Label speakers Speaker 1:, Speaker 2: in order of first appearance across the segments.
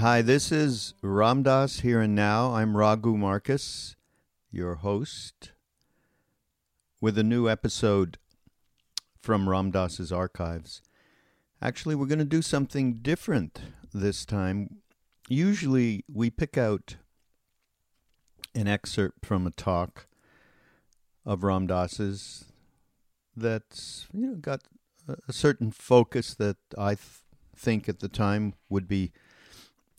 Speaker 1: Hi, this is Ram Dass here and now. I'm Raghu Markus, your host, with a new episode from Ram Dass's archives. Actually, we're going to do something different this time. Usually, we pick out an excerpt from a talk of Ram Dass's that's you know got a certain focus that I th- think at the time would be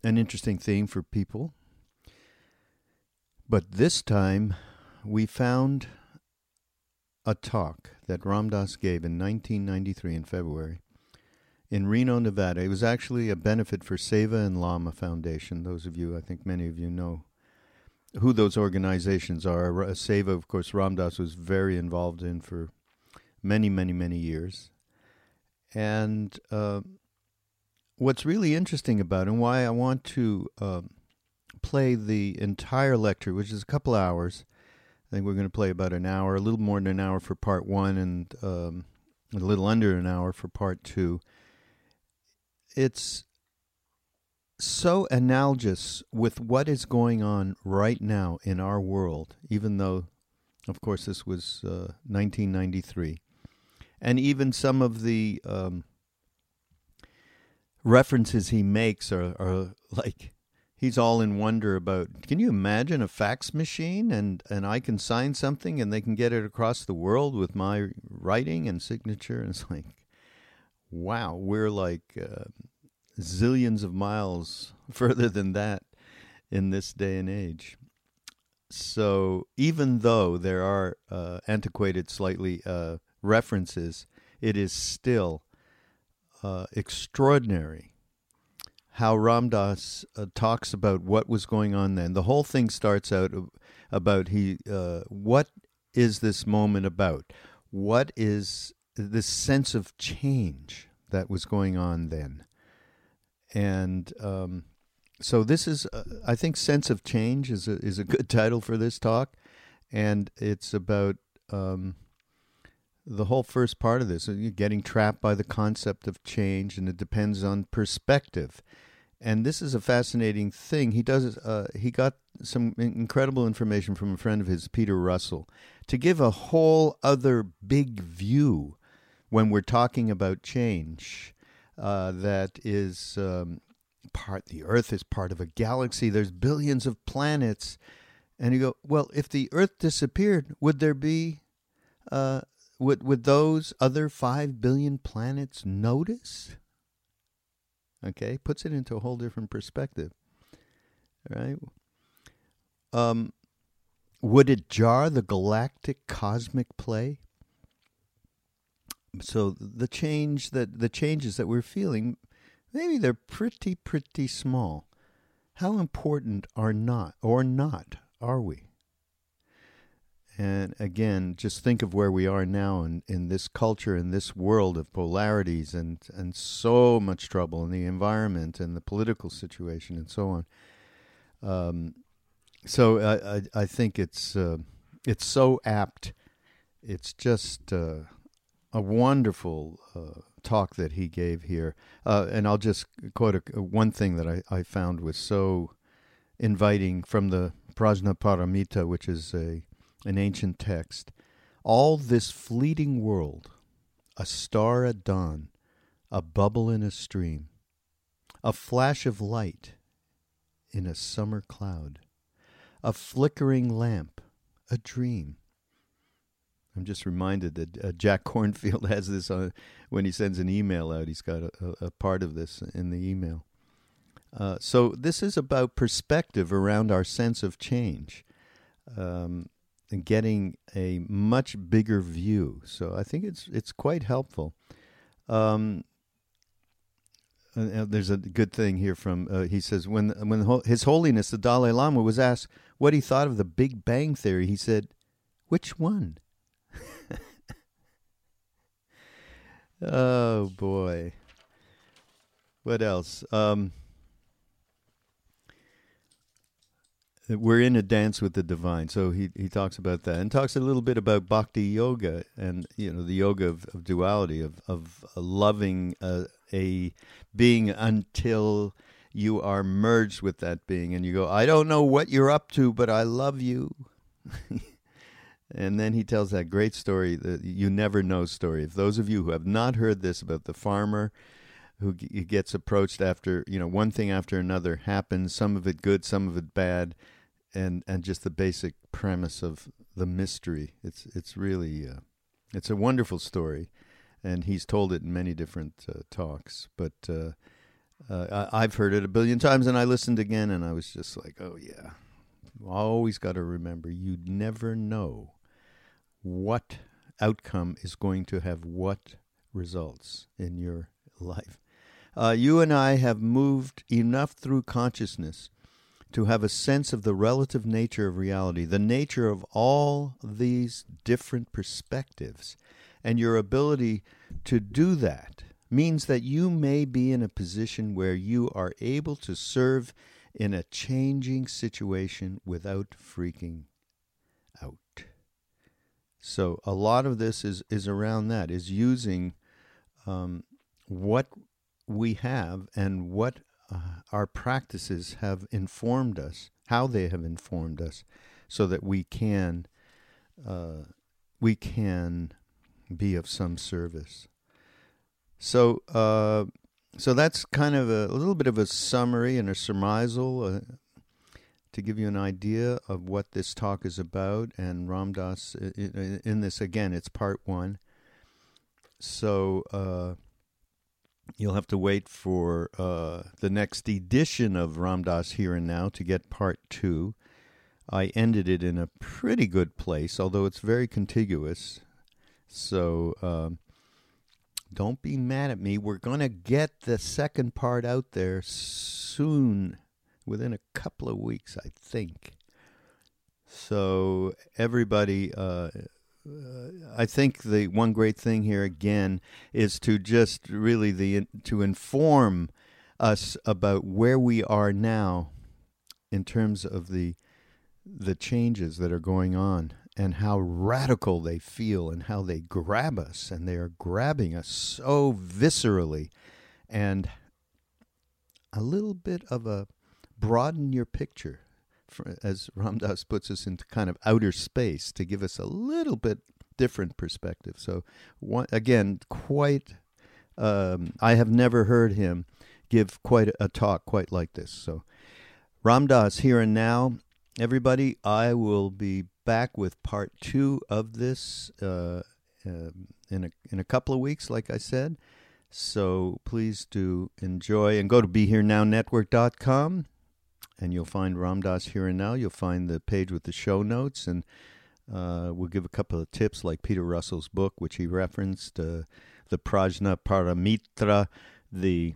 Speaker 1: an interesting theme for people. But this time, we found a talk that Ram Dass gave in 1993 in February in Reno, Nevada. It was actually a benefit for Seva and Lama Foundation. Those of you, I think many of you know who those organizations are. Seva, of course, Ram Dass was very involved in for many, many, many years. And uh, what's really interesting about it and why I want to uh, play the entire lecture, which is a couple hours. I think we're going to play about an hour, a little more than an hour for part one, and um, a little under an hour for part two. It's so analogous with what is going on right now in our world, even though, of course, this was uh, 1993. And even some of the um, references he makes are, are like he's all in wonder about can you imagine a fax machine and and I can sign something and they can get it across the world with my writing and signature? And it's like wow we're like uh, zillions of miles further than that in this day and age. So even though there are uh, antiquated slightly uh, references it is still uh, extraordinary how Ram Dass uh, talks about what was going on then. The whole thing starts out about he uh, what is this moment about? What is this sense of change that was going on then? And um, so this is, uh, I think, sense of change is a, is a good title for this talk, and it's about um, the whole first part of this. Uh, you're getting trapped by the concept of change, and it depends on perspective. And this is a fascinating thing. He does. Uh, he got some incredible information from a friend of his, Peter Russell, to give a whole other big view when we're talking about change. Uh, that is um, part. The Earth is part of a galaxy. There's billions of planets, and you go, well, if the Earth disappeared, would there be uh, would would those other five billion planets notice? Okay, puts it into a whole different perspective. Right? Um, would it jar the galactic cosmic play? So the change that the changes that we're feeling, maybe they're pretty pretty small. How important are not or not are we? And again, just think of where we are now in, in this culture, in this world of polarities and, and so much trouble in the environment and the political situation and so on. Um, so I, I, I, think it's uh, it's so apt. It's just uh, a wonderful uh, talk that he gave here. Uh, and I'll just quote a, one thing that I, I found was so inviting from the Prajnaparamita, which is a an ancient text, all this fleeting world, a star at dawn, a bubble in a stream, a flash of light in a summer cloud, a flickering lamp a dream. I'm just reminded that uh, Jack Kornfield has this on when he sends an email out. He's got a, a, part of this in the email. Uh, so this is about perspective around our sense of change, um, getting a much bigger view. So I think it's it's quite helpful. Um, uh, there's a good thing here from uh, he says when when His Holiness the Dalai Lama was asked what he thought of the Big Bang theory, he said, "Which one?" oh boy. What else? Um, we're in a dance with the divine. So he, he talks about that and talks a little bit about bhakti yoga and you know the yoga of, of duality of of loving a, a being until you are merged with that being and you go I don't know what you're up to but I love you. and then he tells that great story that you never know story. If those of you who have not heard this about the farmer who gets approached after you know one thing after another happens some of it good some of it bad and and just the basic premise of the mystery. It's it's really uh, it's a wonderful story, and he's told it in many different uh, talks. But uh, uh I, have heard it a billion times, and I listened again, and I was just like, oh yeah, always got to remember you never know what outcome is going to have what results in your life. Uh, you and I have moved enough through consciousness to have a sense of the relative nature of reality, the nature of all these different perspectives. And your ability to do that means that you may be in a position where you are able to serve in a changing situation without freaking out. So a lot of this is, is around that, is using um, what we have and what uh, our practices have informed us, how they have informed us, so that we can uh, we can be of some service. So uh, so that's kind of a, a, little bit of a summary and a surmisal uh, to give you an idea of what this talk is about. And Ram Dass in, this again, it's part one. So uh, You'll have to wait for uh, the next edition of Ram Dass Here and Now to get part two. I ended it in a pretty good place, although it's very contiguous. So uh, don't be mad at me. We're going to get the second part out there soon, within a couple of weeks, I think. So everybody. Uh, I think the one great thing here again is to just really the to inform us about where we are now in terms of the the changes that are going on and how radical they feel and how they grab us and they are grabbing us so viscerally and a little bit of a broaden your picture as Ram Dass puts us into kind of outer space to give us a little bit different perspective. So, one, again, quite, um, I have never heard him give quite a, a talk quite like this. So, Ram Dass here and now. Everybody, I will be back with part two of this uh, uh, in a in a couple of weeks, like I said. So please do enjoy and go to BeHereNowNetwork.com and you'll find Ram Dass here and now. You'll find the page with the show notes, and uh, we'll give a couple of tips like Peter Russell's book, which he referenced, uh, the Prajna Paramitra, the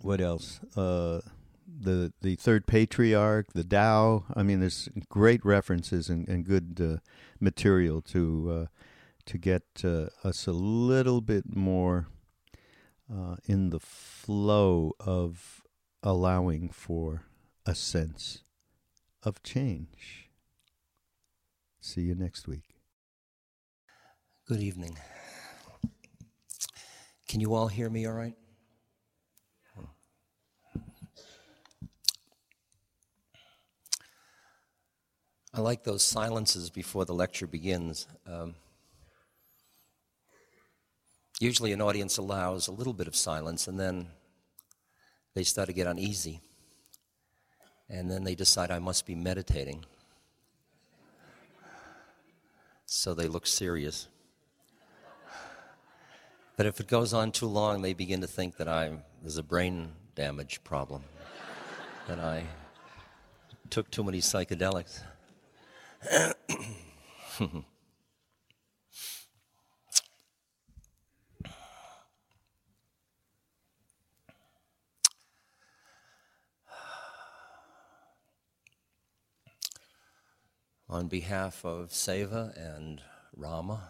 Speaker 1: what else? Uh, the the third patriarch, the Tao. I mean, there's great references and, and good uh, material to uh, to get uh, us a little bit more in the flow of allowing for a sense of change. See you next week.
Speaker 2: Good evening. Can you all hear me all right? I like those silences before the lecture begins. Um, usually, an audience allows a little bit of silence and then they start to get uneasy and then they decide I must be meditating. so they look serious. But if it goes on too long, they begin to think that I'm, there's a brain damage problem, that I took too many psychedelics. On behalf of Seva and Lama,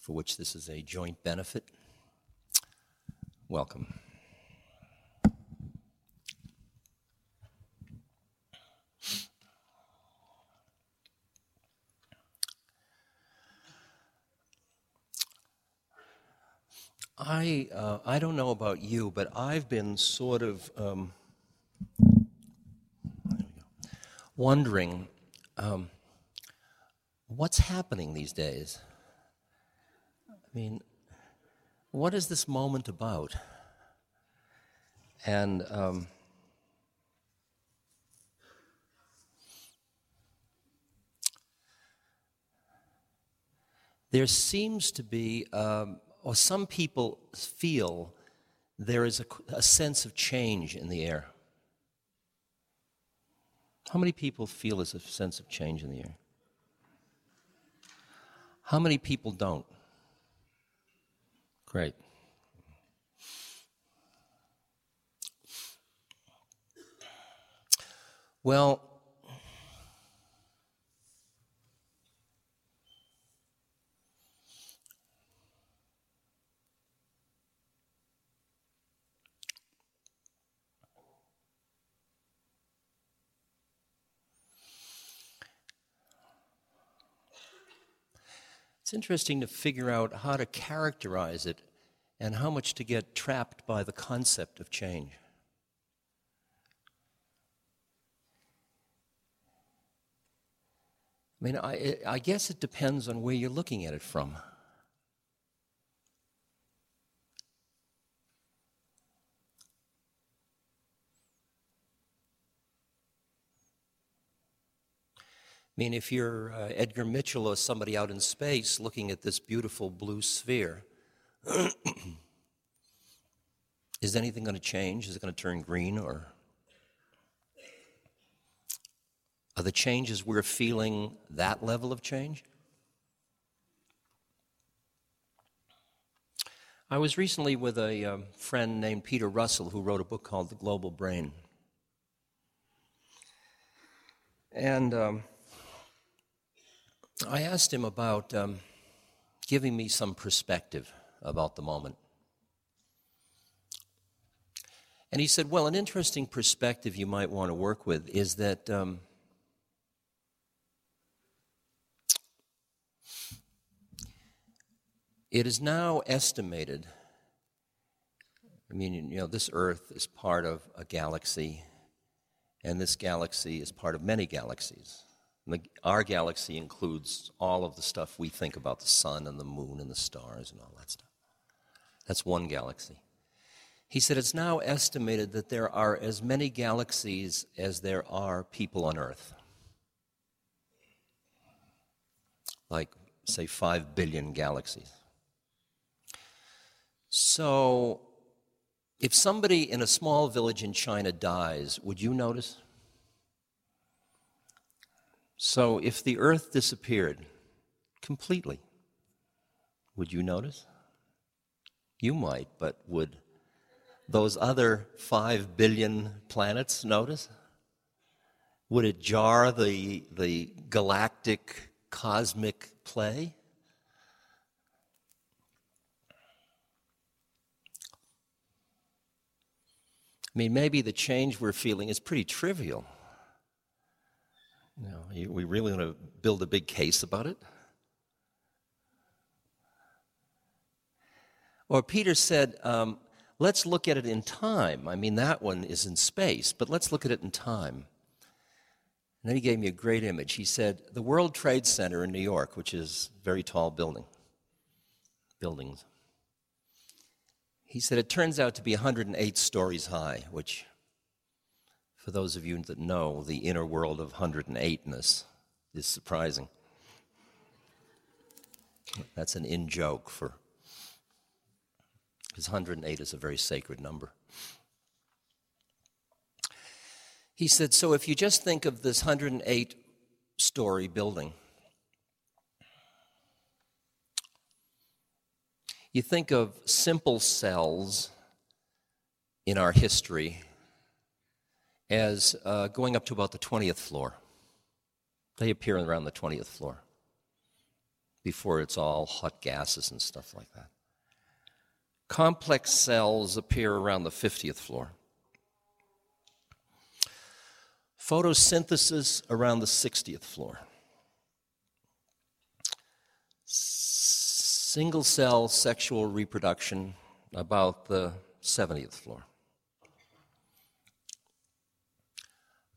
Speaker 2: for which this is a joint benefit, welcome. I, uh, I don't know about you, but I've been sort of um, wondering um, what's happening these days. I mean, what is this moment about? And um, there seems to be, um, or some people feel, there is a, a sense of change in the air. How many people feel there's a sense of change in the air? How many people don't? Great. Well, It's interesting to figure out how to characterize it and how much to get trapped by the concept of change. I mean, I, I guess it depends on where you're looking at it from. I mean, if you're uh, Edgar Mitchell or somebody out in space looking at this beautiful blue sphere, is anything going to change? Is it going to turn green or? Are the changes we're feeling that level of change? I was recently with a um, friend named Peter Russell who wrote a book called The Global Brain. And um, I asked him about um, giving me some perspective about the moment. And he said, Well, an interesting perspective you might want to work with is that um, it is now estimated. I mean, you know, this Earth is part of a galaxy, and this galaxy is part of many galaxies. The, our galaxy includes all of the stuff we think about the sun and the moon and the stars and all that stuff. That's one galaxy. He said it's now estimated that there are as many galaxies as there are people on Earth. Like, say, 5 billion galaxies. So, if somebody in a small village in China dies, would you notice? So if the earth disappeared completely, would you notice? You might, but would those other five billion planets notice? Would it jar the, the galactic cosmic play? I mean, maybe the change we're feeling is pretty trivial. Know, we really want to build a big case about it? Or Peter said, um, let's look at it in time. I mean, that one is in space, but let's look at it in time. And then he gave me a great image. He said, the World Trade Center in New York, which is a very tall building, buildings. He said it turns out to be 108 stories high, which for those of you that know the inner world of 108ness, is surprising. That's an in joke for, because 108 is a very sacred number. He said, So if you just think of this 108 story building, you think of simple cells in our history as uh, going up to about the 20th floor. They appear around the 20th floor before it's all hot gases and stuff like that. Complex cells appear around the 50th floor. Photosynthesis around the 60th floor. Single cell sexual reproduction about the 70th floor.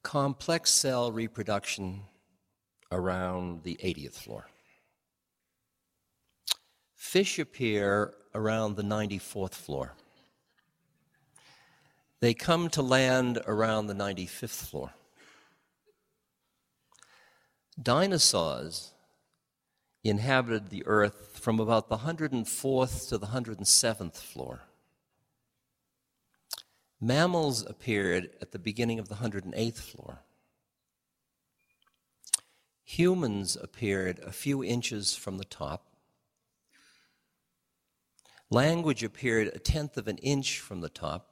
Speaker 2: Complex cell reproduction around the 80th floor. Fish appear around the 94th floor. They come to land around the 95th floor. Dinosaurs inhabited the earth from about the 104th to the 107th floor. Mammals appeared at the beginning of the 108th floor. Humans appeared a few inches from the top. Language appeared a tenth of an inch from the top.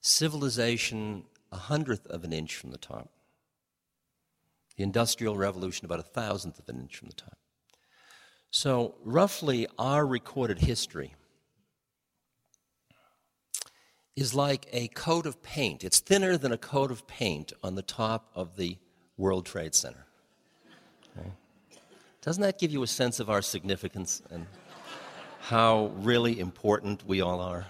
Speaker 2: Civilization a hundredth of an inch from the top. The Industrial Revolution about a thousandth of an inch from the top. So, roughly, our recorded history is like a coat of paint. It's thinner than a coat of paint on the top of the World Trade Center. Okay? Doesn't that give you a sense of our significance and how really important we all are?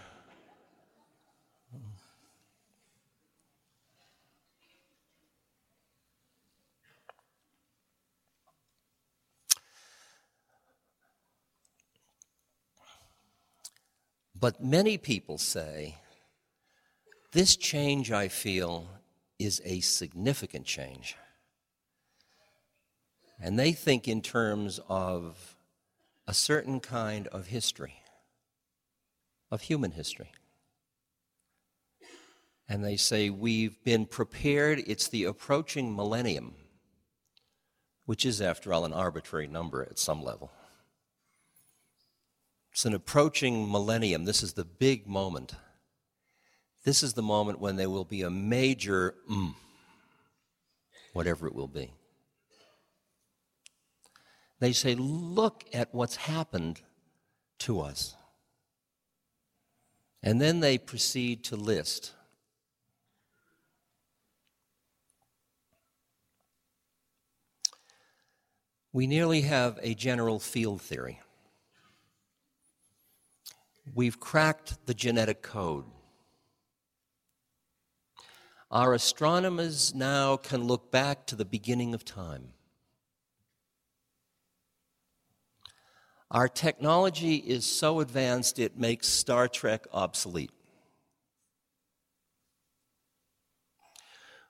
Speaker 2: But many people say, this change I feel is a significant change. And they think in terms of a certain kind of history, of human history. And they say, We've been prepared, it's the approaching millennium, which is, after all, an arbitrary number at some level. It's an approaching millennium. This is the big moment. This is the moment when there will be a major mm, whatever it will be. They say, Look at what's happened to us. And then they proceed to list. We nearly have a general field theory. We've cracked the genetic code. Our astronomers now can look back to the beginning of time. Our technology is so advanced it makes Star Trek obsolete.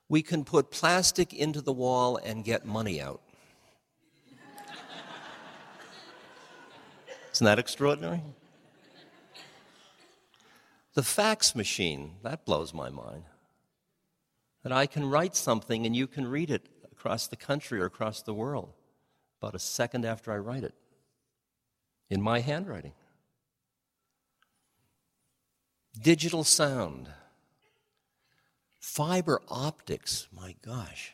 Speaker 2: We can put plastic into the wall and get money out. Isn't that extraordinary? The fax machine, that blows my mind. That I can write something and you can read it across the country or across the world about a second after I write it in my handwriting. Digital sound, fiber optics, my gosh.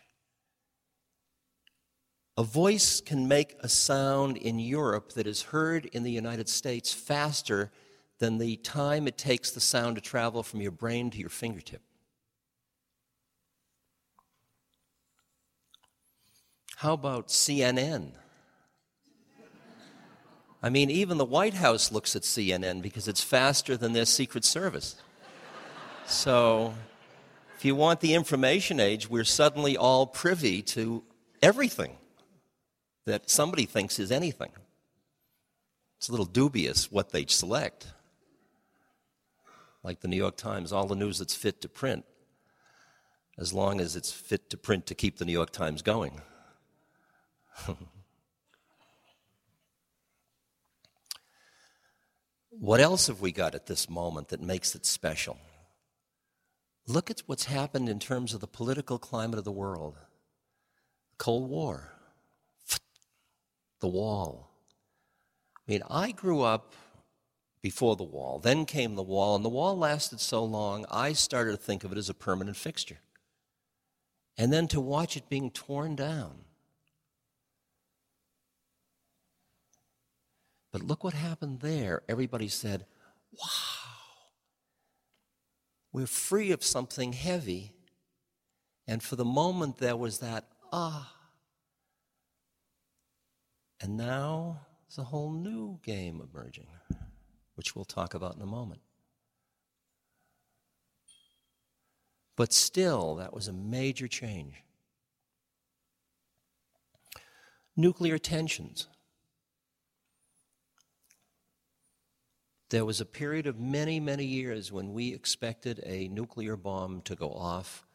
Speaker 2: A voice can make a sound in Europe that is heard in the United States faster than the time it takes the sound to travel from your brain to your fingertip. How about CNN? I mean, even the White House looks at CNN because it's faster than their Secret Service. So, if you want the information age, we're suddenly all privy to everything that somebody thinks is anything. It's a little dubious what they select. Like the New York Times, all the news that's fit to print, as long as it's fit to print to keep the New York Times going. what else have we got at this moment that makes it special? Look at what's happened in terms of the political climate of the world. Cold War, the wall. I mean, I grew up before the wall. Then came the wall, and the wall lasted so long, I started to think of it as a permanent fixture. And then to watch it being torn down. But look what happened there. Everybody said, wow, we're free of something heavy. And for the moment, there was that, ah. And now there's a whole new game emerging, which we'll talk about in a moment. But still, that was a major change. Nuclear tensions. There was a period of many, many years when we expected a nuclear bomb to go off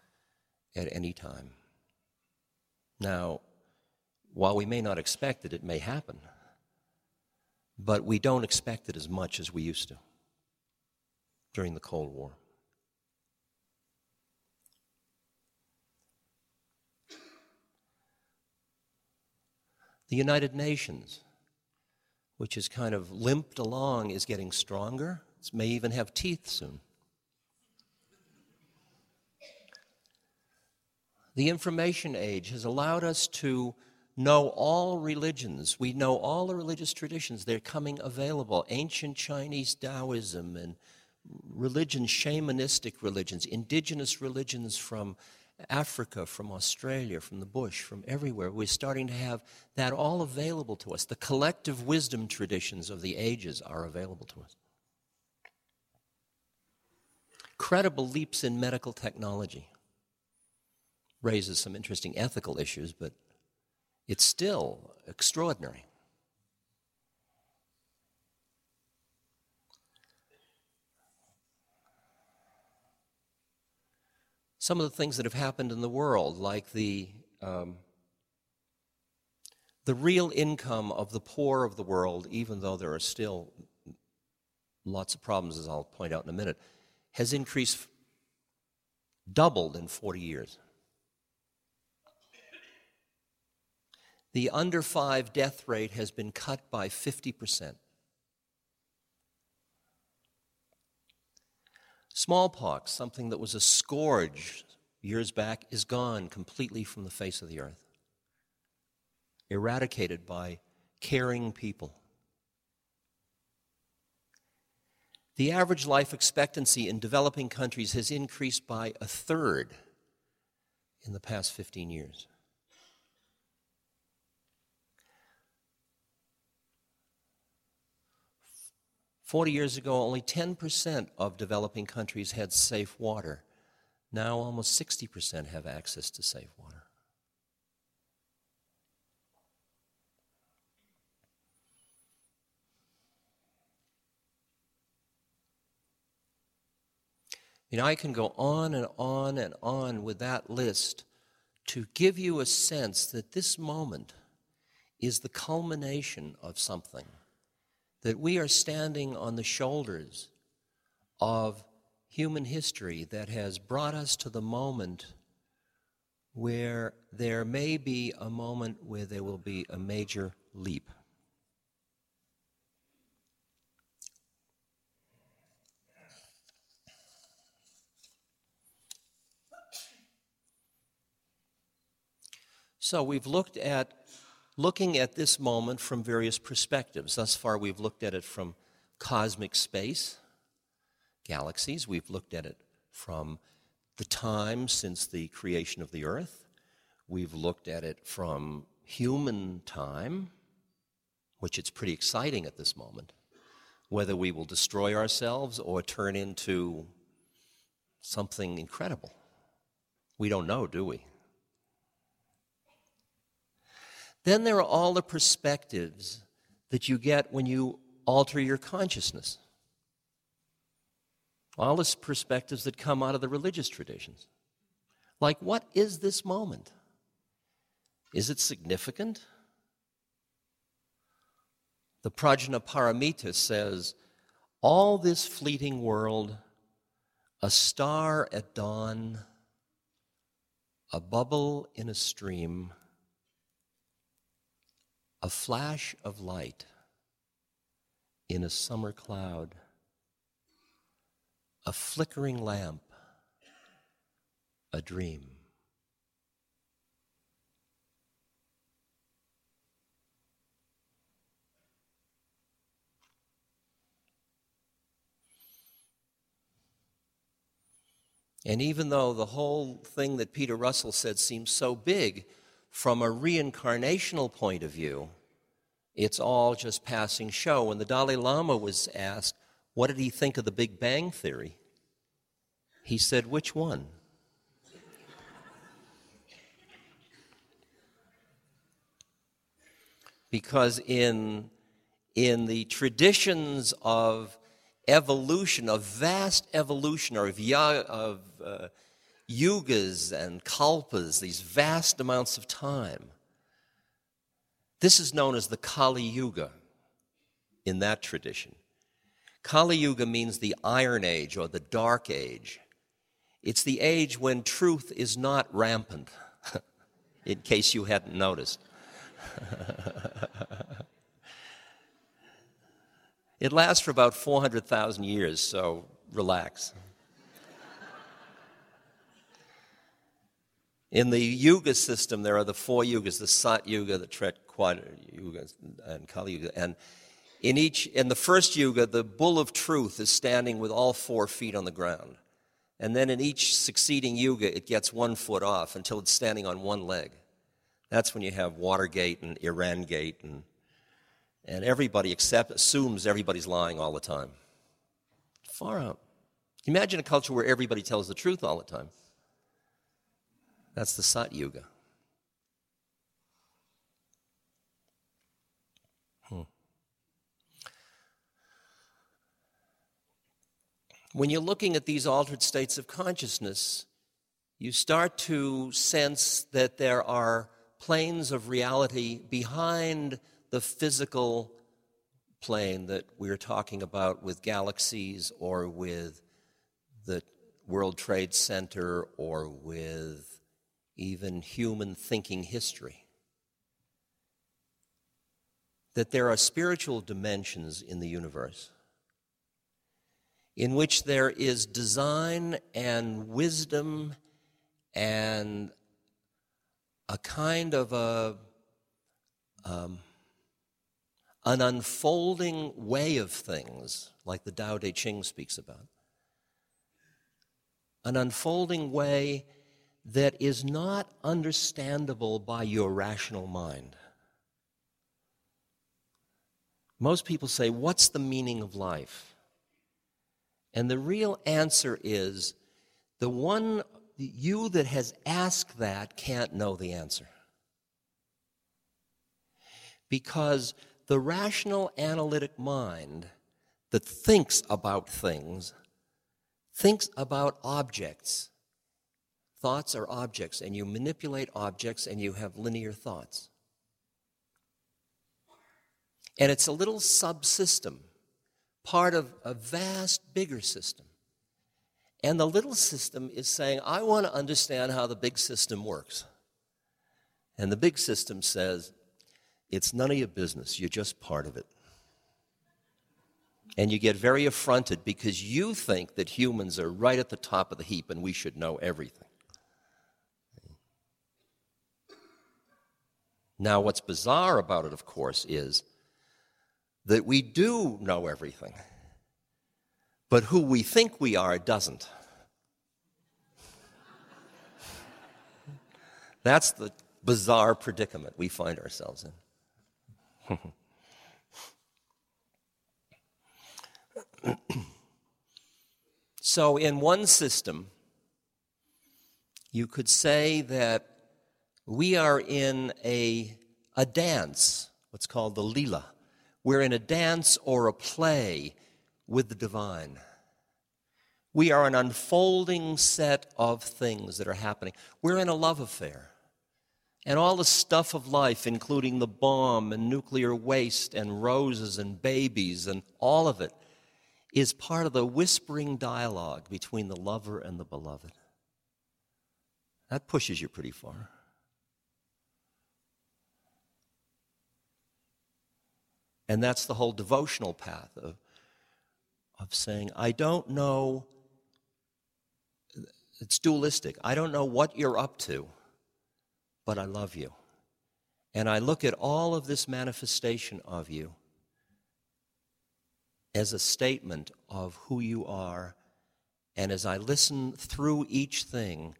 Speaker 2: at any time. Now, while we may not expect it, it may happen. But we don't expect it as much as we used to during the Cold War. The United Nations which has kind of limped along, is getting stronger. It may even have teeth soon. The information age has allowed us to know all religions. We know all the religious traditions. They're coming available. Ancient Chinese Taoism and religions, shamanistic religions, indigenous religions from Africa, from Australia, from the bush, from everywhere. We're starting to have that all available to us. The collective wisdom traditions of the ages are available to us. Credible leaps in medical technology raises some interesting ethical issues, but it's still extraordinary. Some of the things that have happened in the world, like the, um, the real income of the poor of the world, even though there are still lots of problems, as I'll point out in a minute, has increased, doubled in 40 years. The under five death rate has been cut by 50%. Smallpox, something that was a scourge years back, is gone completely from the face of the earth, eradicated by caring people. The average life expectancy in developing countries has increased by a third in the past 15 years. 40 years ago, only 10% of developing countries had safe water. Now, almost 60% have access to safe water. You know, I can go on and on and on with that list to give you a sense that this moment is the culmination of something that we are standing on the shoulders of human history that has brought us to the moment where there may be a moment where there will be a major leap. So we've looked at looking at this moment from various perspectives. Thus far, we've looked at it from cosmic space, galaxies. We've looked at it from the time since the creation of the earth. We've looked at it from human time, which it's pretty exciting at this moment, whether we will destroy ourselves or turn into something incredible. We don't know, do we? Then there are all the perspectives that you get when you alter your consciousness. All the perspectives that come out of the religious traditions. Like, what is this moment? Is it significant? The Prajnaparamita says, All this fleeting world, a star at dawn, a bubble in a stream, a flash of light in a summer cloud, a flickering lamp, a dream. And even though the whole thing that Peter Russell said seems so big, from a reincarnational point of view, it's all just passing show. When the Dalai Lama was asked, what did he think of the Big Bang Theory? He said, which one? because in, in the traditions of evolution, of vast evolution, or of, uh, yugas and kalpas, these vast amounts of time. This is known as the Kali Yuga in that tradition. Kali Yuga means the Iron Age or the Dark Age. It's the age when truth is not rampant, in case you hadn't noticed. It lasts for about 400,000 years, so relax. In the Yuga system, there are the four Yugas the Sat Yuga, the Tret Quad Yuga, and Kali Yuga. And in each, in the first Yuga, the bull of truth is standing with all four feet on the ground. And then in each succeeding Yuga, it gets one foot off until it's standing on one leg. That's when you have Watergate and Iran Gate and and everybody accept, assumes everybody's lying all the time. Far out. Imagine a culture where everybody tells the truth all the time. That's the Sat Yuga. Hmm. When you're looking at these altered states of consciousness, you start to sense that there are planes of reality behind the physical plane that we're talking about with galaxies or with the World Trade Center or with even human thinking history. That there are spiritual dimensions in the universe in which there is design and wisdom and a kind of a um, an unfolding way of things, like the Tao Te Ching speaks about. An unfolding way that is not understandable by your rational mind. Most people say, What's the meaning of life? And the real answer is the one, you that has asked that can't know the answer. Because the rational analytic mind that thinks about things thinks about objects. Thoughts are objects, and you manipulate objects and you have linear thoughts. And it's a little subsystem, part of a vast, bigger system. And the little system is saying, I want to understand how the big system works. And the big system says, it's none of your business. You're just part of it. And you get very affronted because you think that humans are right at the top of the heap and we should know everything. Now, what's bizarre about it, of course, is that we do know everything, but who we think we are doesn't. That's the bizarre predicament we find ourselves in. so, in one system, you could say that we are in a, a dance, what's called the Leela. We're in a dance or a play with the divine. We are an unfolding set of things that are happening. We're in a love affair. And all the stuff of life, including the bomb and nuclear waste and roses and babies and all of it, is part of the whispering dialogue between the lover and the beloved. That pushes you pretty far. And that's the whole devotional path of, of saying, I don't know, it's dualistic. I don't know what you're up to, but I love you. And I look at all of this manifestation of you as a statement of who you are. And as I listen through each thing,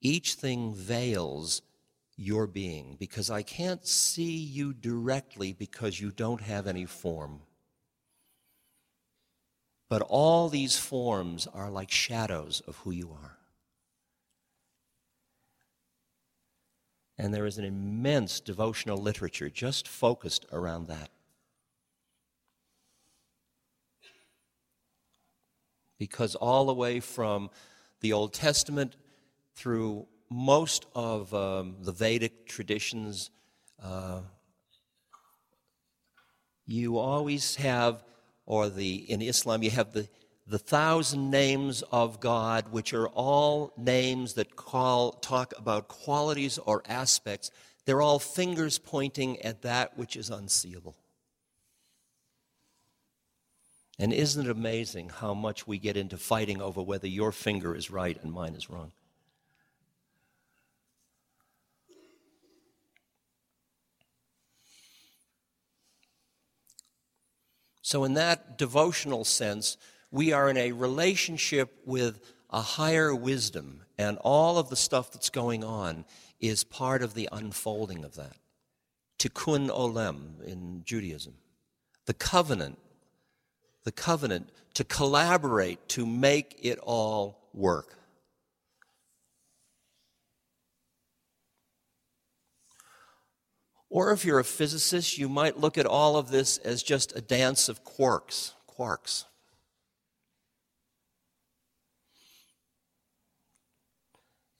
Speaker 2: each thing veils your being because I can't see you directly because you don't have any form. But all these forms are like shadows of who you are. And there is an immense devotional literature just focused around that. Because all the way from the Old Testament through most of um, the Vedic traditions, uh, you always have, or the in Islam, you have the the thousand names of God, which are all names that call, talk about qualities or aspects. They're all fingers pointing at that which is unseeable. And isn't it amazing how much we get into fighting over whether your finger is right and mine is wrong? So, in that devotional sense, we are in a relationship with a higher wisdom, and all of the stuff that's going on is part of the unfolding of that. Tikkun Olam in Judaism. The covenant, the covenant to collaborate to make it all work. Or if you're a physicist, you might look at all of this as just a dance of quarks, quarks.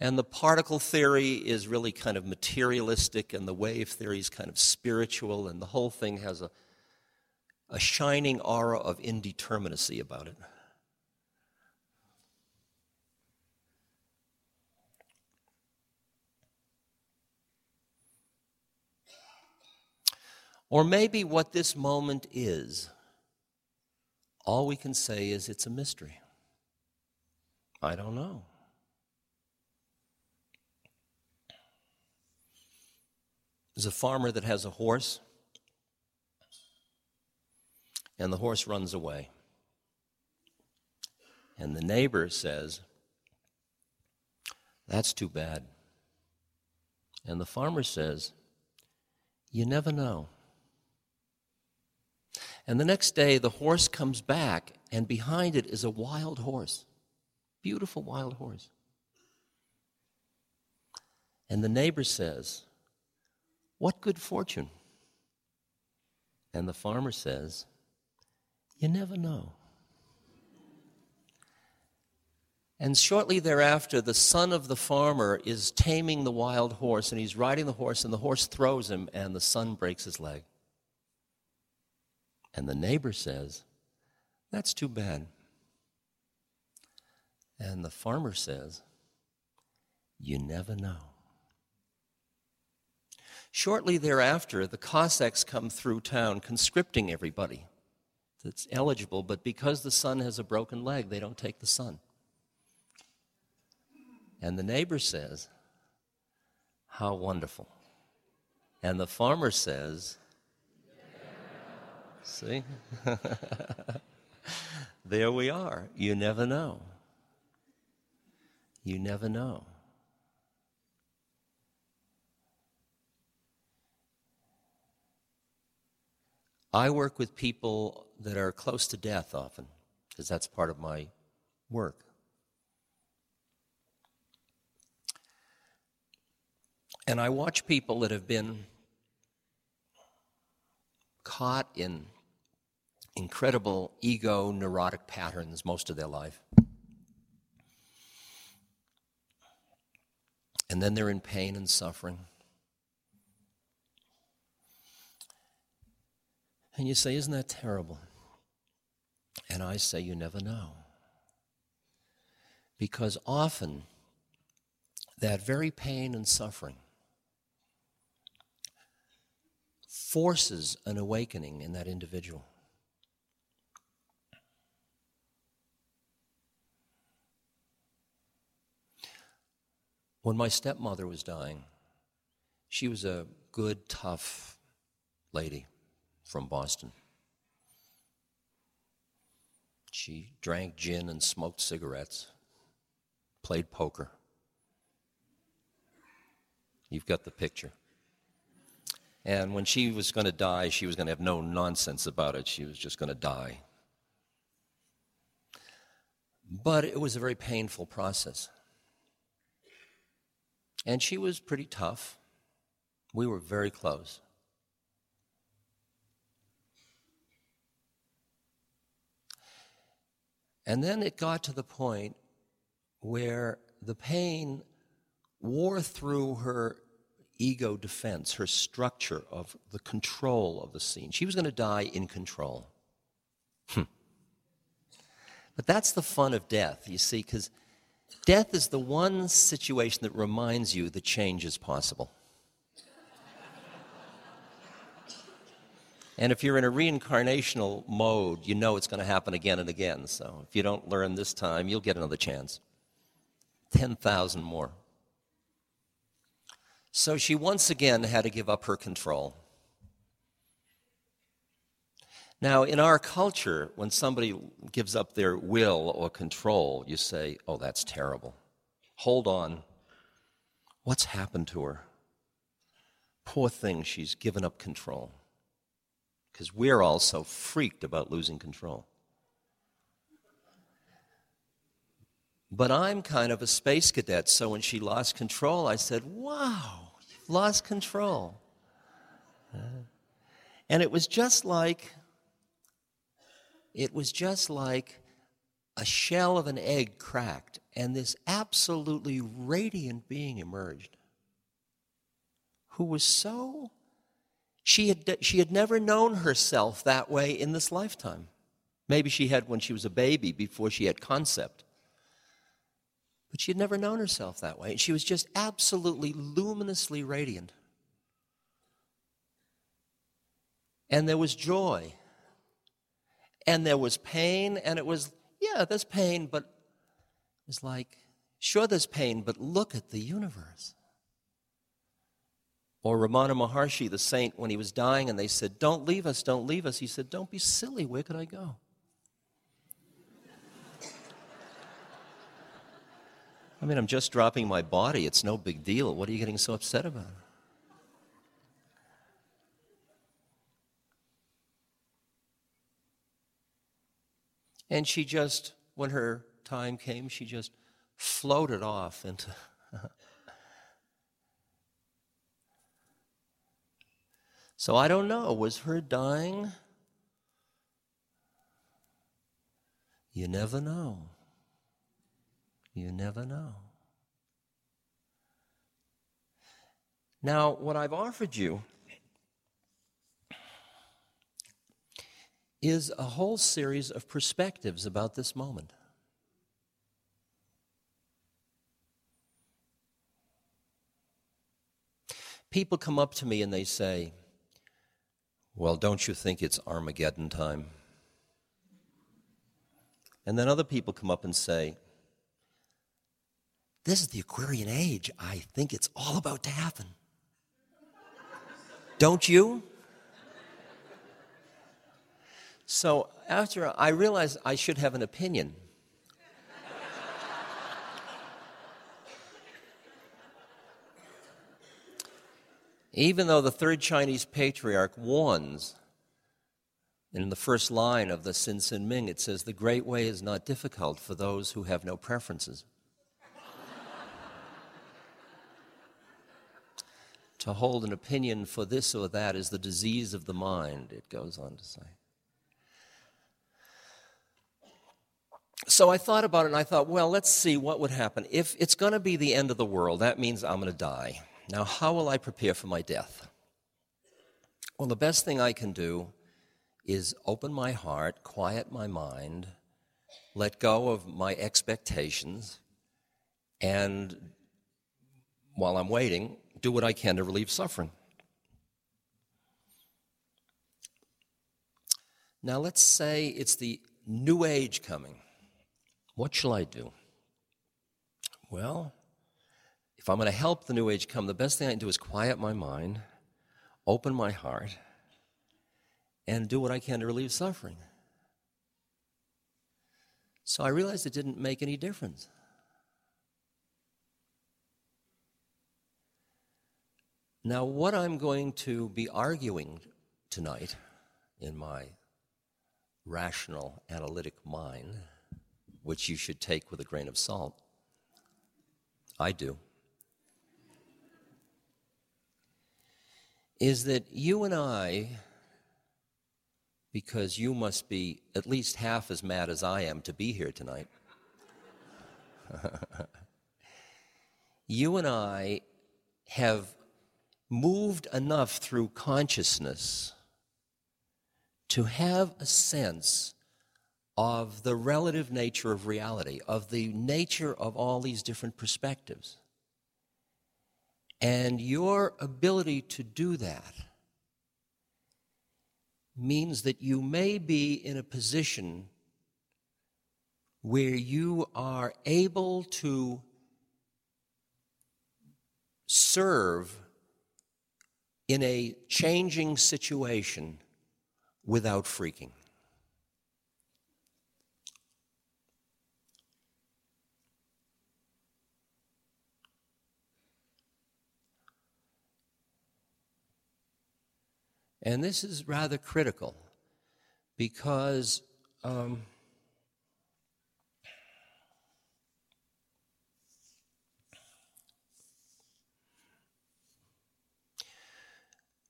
Speaker 2: And the particle theory is really kind of materialistic, and the wave theory is kind of spiritual, and the whole thing has a, a shining aura of indeterminacy about it. Or maybe what this moment is, all we can say is it's a mystery. I don't know. There's a farmer that has a horse, and the horse runs away. And the neighbor says, That's too bad. And the farmer says, You never know. And the next day, the horse comes back, and behind it is a wild horse. Beautiful wild horse. And the neighbor says, What good fortune? And the farmer says, You never know. And shortly thereafter, the son of the farmer is taming the wild horse, and he's riding the horse, and the horse throws him, and the son breaks his leg. And the neighbor says, That's too bad. And the farmer says, You never know. Shortly thereafter, the Cossacks come through town conscripting everybody that's eligible, but because the son has a broken leg, they don't take the son. And the neighbor says, How wonderful. And the farmer says, See? there we are. You never know. You never know. I work with people that are close to death often, because that's part of my work. And I watch people that have been caught in incredible ego neurotic patterns most of their life. And then they're in pain and suffering. And you say, Isn't that terrible? And I say, You never know. Because often, that very pain and suffering forces an awakening in that individual. When my stepmother was dying, she was a good, tough lady from Boston. She drank gin and smoked cigarettes, played poker. You've got the picture. And when she was going to die, she was going to have no nonsense about it. She was just going to die. But it was a very painful process. And she was pretty tough. We were very close. And then it got to the point where the pain wore through her ego defense, her structure of the control of the scene. She was going to die in control. Hmm. But that's the fun of death, you see, because death is the one situation that reminds you that change is possible. and if you're in a reincarnational mode, you know it's going to happen again and again. So if you don't learn this time, you'll get another chance. 10,000 more. So she once again had to give up her control. Now, in our culture, when somebody gives up their will or control, you say, oh, that's terrible. Hold on. What's happened to her? Poor thing, she's given up control. Because we're all so freaked about losing control. But I'm kind of a space cadet, so when she lost control, I said, Wow, you've lost control. Uh, and it was just like, it was just like a shell of an egg cracked, and this absolutely radiant being emerged who was so, she had, she had never known herself that way in this lifetime. Maybe she had when she was a baby before she had concept. But she had never known herself that way. And she was just absolutely luminously radiant. And there was joy. And there was pain. And it was, yeah, there's pain, but it was like, sure, there's pain, but look at the universe. Or Ramana Maharshi, the saint, when he was dying and they said, Don't leave us, don't leave us, he said, Don't be silly, where could I go? I mean, I'm just dropping my body. It's no big deal. What are you getting so upset about? And she just, when her time came, she just floated off into. so I don't know. Was her dying? You never know. You never know. Now, what I've offered you is a whole series of perspectives about this moment. People come up to me and they say, Well, don't you think it's Armageddon time? And then other people come up and say, this is the Aquarian age. I think it's all about to happen. Don't you? So after I realized I should have an opinion. Even though the third Chinese patriarch warns, in the first line of the Hsin Hsin Ming, it says, The great way is not difficult for those who have no preferences. To hold an opinion for this or that is the disease of the mind, it goes on to say. So I thought about it and I thought, well, let's see what would happen. If it's going to be the end of the world, that means I'm going to die. Now, how will I prepare for my death? Well, the best thing I can do is open my heart, quiet my mind, let go of my expectations, and while I'm waiting, do what I can to relieve suffering. Now, let's say it's the new age coming. What shall I do? Well, if I'm going to help the new age come, the best thing I can do is quiet my mind, open my heart, and do what I can to relieve suffering. So I realized it didn't make any difference. Now, what I'm going to be arguing tonight in my rational, analytic mind, which you should take with a grain of salt, I do, is that you and I, because you must be at least half as mad as I am to be here tonight, you and I have moved enough through consciousness to have a sense of the relative nature of reality, of the nature of all these different perspectives. And your ability to do that means that you may be in a position where you are able to serve in a changing situation without freaking. And this is rather critical because um,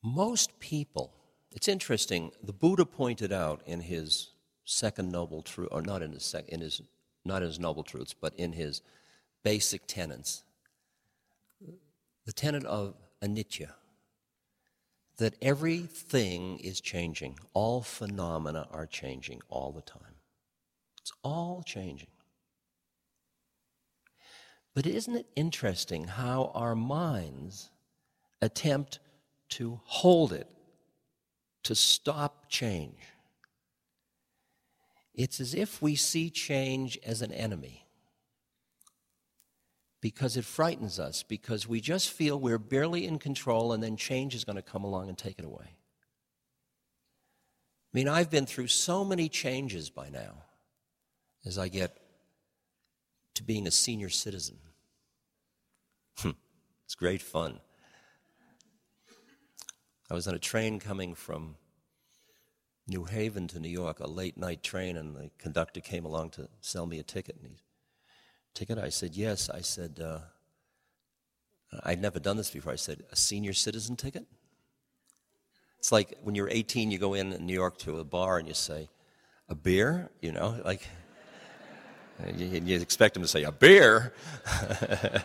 Speaker 2: most people, it's interesting, the Buddha pointed out in his second noble truth, or not in his, sec, in his, not in his noble truths, but in his basic tenets, the tenet of anicca that everything is changing. All phenomena are changing all the time. It's all changing. But isn't it interesting how our minds attempt to hold it, to stop change? It's as if we see change as an enemy because it frightens us, because we just feel we're barely in control and then change is going to come along and take it away. I mean, I've been through so many changes by now as I get to being a senior citizen. Hmm, it's great fun. I was on a train coming from New Haven to New York, a late night train, and the conductor came along to sell me a ticket. And he ticket? I said, Yes. I said, uh, I'd never done this before. I said, A senior citizen ticket? It's like when you're 18, you go in in New York to a bar and you say, A beer? You know, like, you, you expect them to say, A beer?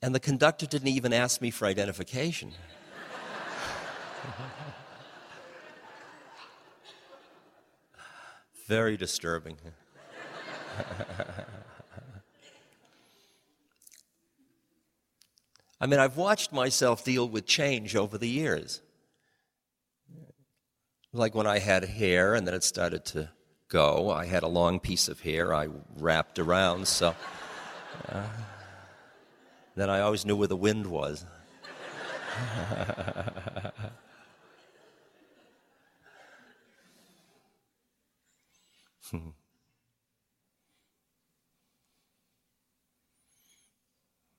Speaker 2: and the conductor didn't even ask me for identification. Very disturbing. I mean, I've watched myself deal with change over the years. Like when I had hair and then it started to go, I had a long piece of hair I wrapped around, so. Uh, then I always knew where the wind was.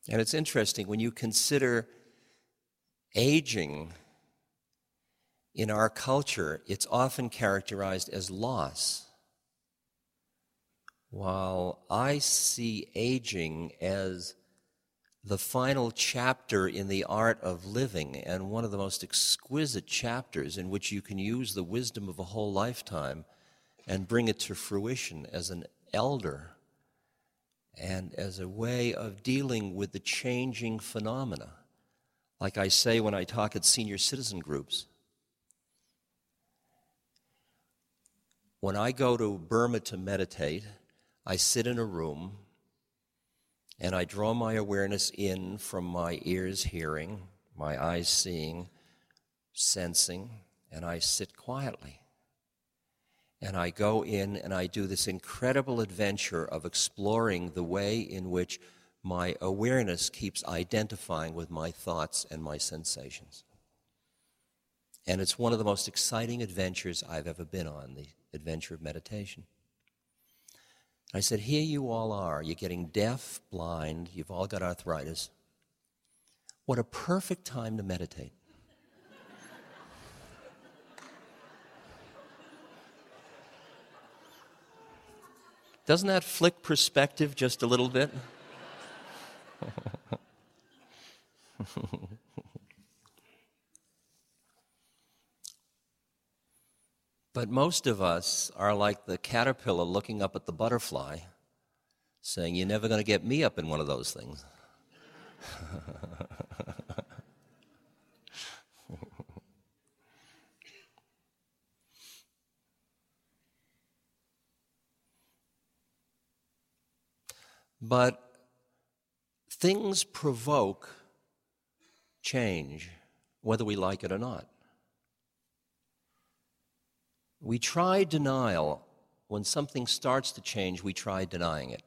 Speaker 2: And it's interesting when you consider aging in our culture, it's often characterized as loss. While I see aging as the final chapter in the art of living, and one of the most exquisite chapters in which you can use the wisdom of a whole lifetime and bring it to fruition as an elder and as a way of dealing with the changing phenomena. Like I say when I talk at senior citizen groups. When I go to Burma to meditate, I sit in a room and I draw my awareness in from my ears hearing, my eyes seeing, sensing, and I sit quietly. And I go in and I do this incredible adventure of exploring the way in which my awareness keeps identifying with my thoughts and my sensations. And it's one of the most exciting adventures I've ever been on, the adventure of meditation. I said, Here you all are. You're getting deaf, blind, you've all got arthritis. What a perfect time to meditate. Doesn't that flick perspective just a little bit? but most of us are like the caterpillar looking up at the butterfly, saying, You're never going to get me up in one of those things. but things provoke change, whether we like it or not. We try denial. When something starts to change, we try denying it.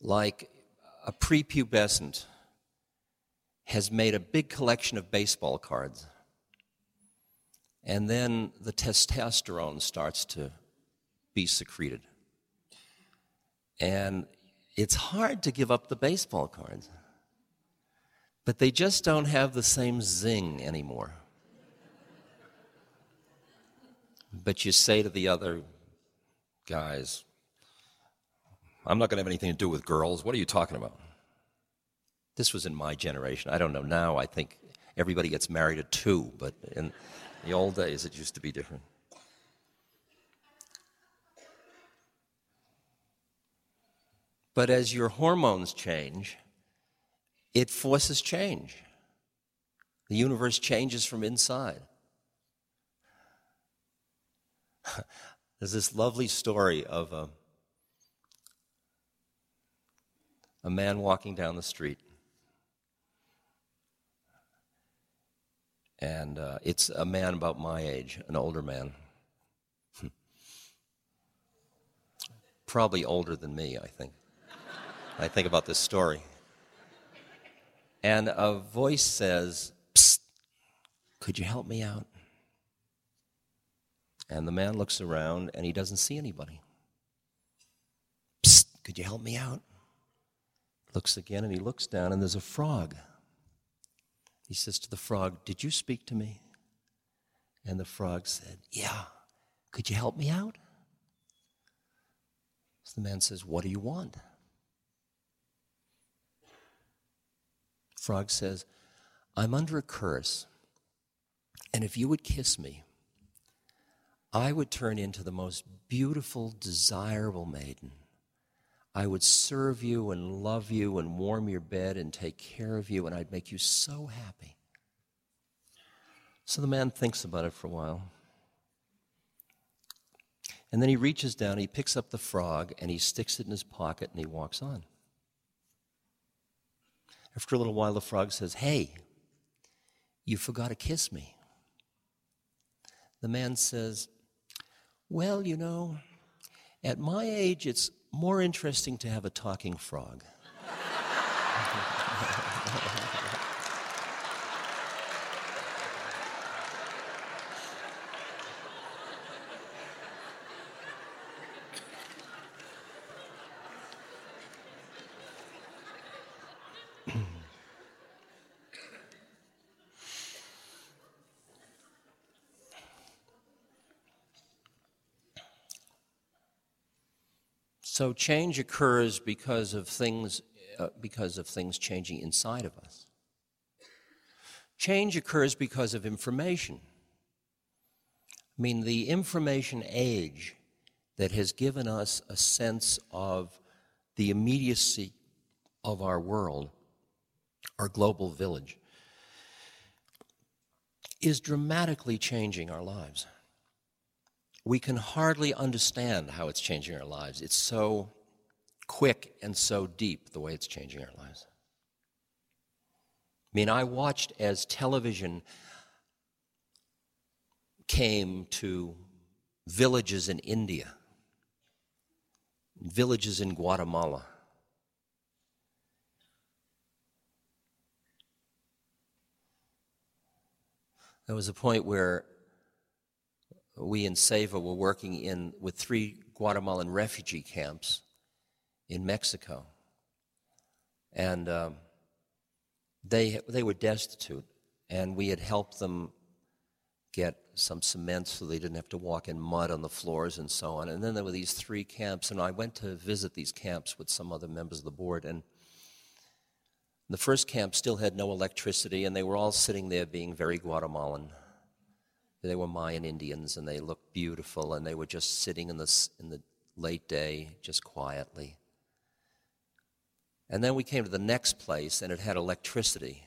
Speaker 2: Like a prepubescent has made a big collection of baseball cards, and then the testosterone starts to be secreted. And it's hard to give up the baseball cards, but they just don't have the same zing anymore. But you say to the other guys, I'm not going to have anything to do with girls. What are you talking about? This was in my generation. I don't know now. I think everybody gets married at two, but in the old days it used to be different. But as your hormones change, it forces change. The universe changes from inside. There's this lovely story of a, a man walking down the street. And uh, it's a man about my age, an older man. Probably older than me, I think. I think about this story. And a voice says, Psst, could you help me out? And the man looks around and he doesn't see anybody. Psst, could you help me out? Looks again and he looks down and there's a frog. He says to the frog, Did you speak to me? And the frog said, Yeah. Could you help me out? So the man says, What do you want? Frog says, I'm under a curse, and if you would kiss me, I would turn into the most beautiful, desirable maiden. I would serve you and love you and warm your bed and take care of you, and I'd make you so happy. So the man thinks about it for a while. And then he reaches down, he picks up the frog, and he sticks it in his pocket, and he walks on. After a little while, the frog says, Hey, you forgot to kiss me. The man says, Well, you know, at my age, it's more interesting to have a talking frog. So change occurs because of things, uh, because of things changing inside of us. Change occurs because of information. I mean, the information age that has given us a sense of the immediacy of our world, our global village, is dramatically changing our lives. We can hardly understand how it's changing our lives. It's so quick and so deep the way it's changing our lives. I mean, I watched as television came to villages in India, villages in Guatemala. There was a point where we in SEVA were working in with three Guatemalan refugee camps in Mexico, and um, they they were destitute, and we had helped them get some cement so they didn't have to walk in mud on the floors and so on. And then there were these three camps, and I went to visit these camps with some other members of the board, and the first camp still had no electricity, and they were all sitting there being very Guatemalan. They were Mayan Indians, and they looked beautiful, and they were just sitting in the, in the late day, just quietly. And then we came to the next place, and it had electricity.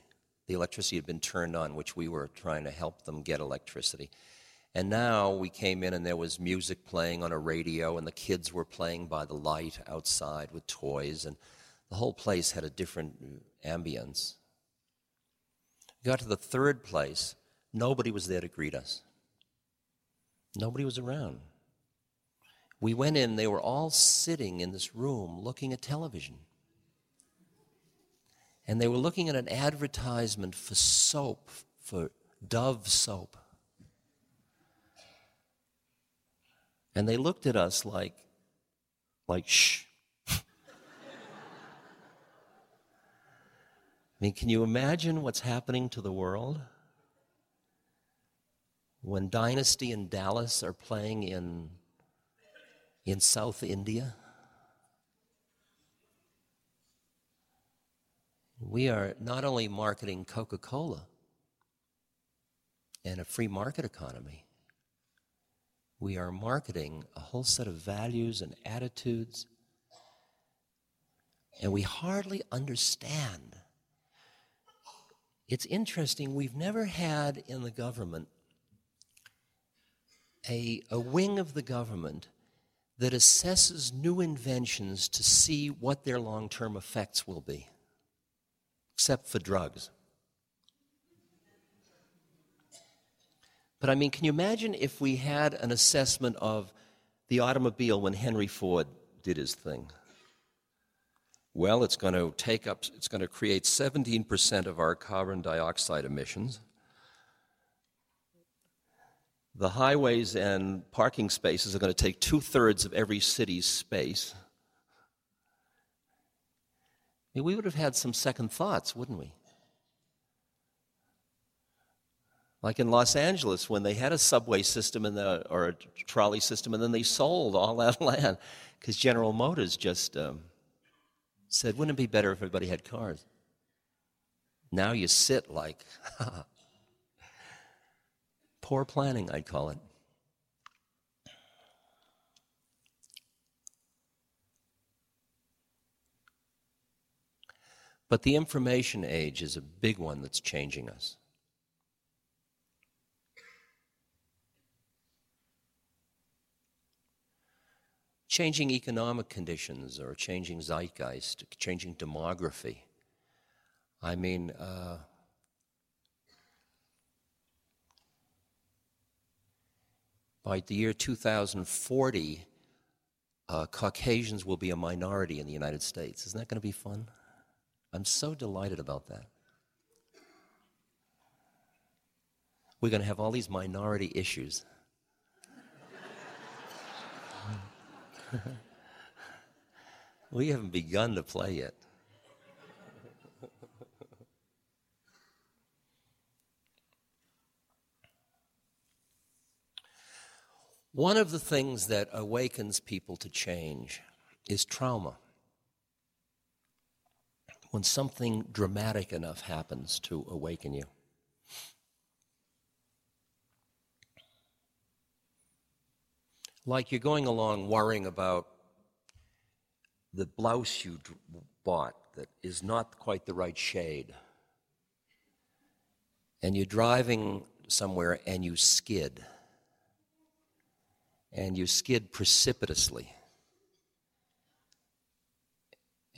Speaker 2: The electricity had been turned on, which we were trying to help them get electricity. And now we came in, and there was music playing on a radio, and the kids were playing by the light outside with toys, and the whole place had a different uh, ambience. We got to the third place, nobody was there to greet us. Nobody was around. We went in, they were all sitting in this room looking at television. And they were looking at an advertisement for soap, for Dove soap. And they looked at us like, like, shh. I mean, can you imagine what's happening to the world? When Dynasty and Dallas are playing in, in South India. We are not only marketing Coca Cola and a free market economy, we are marketing a whole set of values and attitudes, and we hardly understand. It's interesting, we've never had in the government a, a wing of the government that assesses new inventions to see what their long term effects will be, except for drugs. But I mean, can you imagine if we had an assessment of the automobile when Henry Ford did his thing? Well, it's going to take up, it's going to create 17% of our carbon dioxide emissions the highways and parking spaces are going to take two thirds of every city's space. I mean, we would have had some second thoughts, wouldn't we? Like in Los Angeles, when they had a subway system the, or a trolley system, and then they sold all that land because General Motors just um, said, wouldn't it be better if everybody had cars? Now you sit like, Poor planning, I'd call it. But the information age is a big one that's changing us. Changing economic conditions or changing zeitgeist, changing demography. I mean, uh, by the year 2040, uh, Caucasians will be a minority in the United States. Isn't that going to be fun? I'm so delighted about that. We're going to have all these minority issues. we haven't begun to play yet. One of the things that awakens people to change is trauma. When something dramatic enough happens to awaken you. Like you're going along worrying about the blouse you bought that is not quite the right shade. And you're driving somewhere and you skid and you skid precipitously.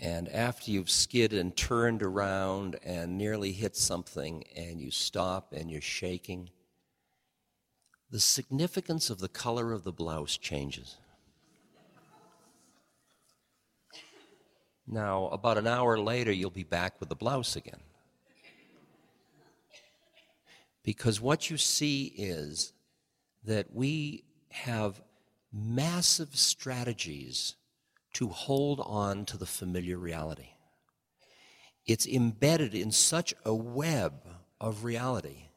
Speaker 2: And after you've skid and turned around and nearly hit something, and you stop and you're shaking, the significance of the color of the blouse changes. Now, about an hour later, you'll be back with the blouse again. Because what you see is that we have massive strategies to hold on to the familiar reality. It's embedded in such a web of reality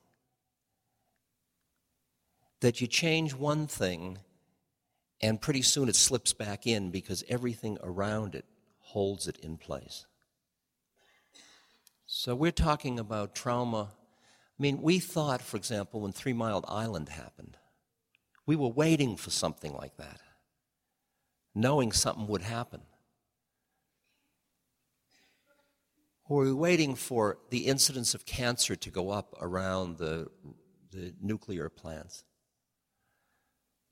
Speaker 2: that you change one thing and pretty soon it slips back in because everything around it holds it in place. So we're talking about trauma. I mean, we thought, for example, when Three Mile Island happened, we were waiting for something like that, knowing something would happen. Or we were waiting for the incidence of cancer to go up around the, the nuclear plants.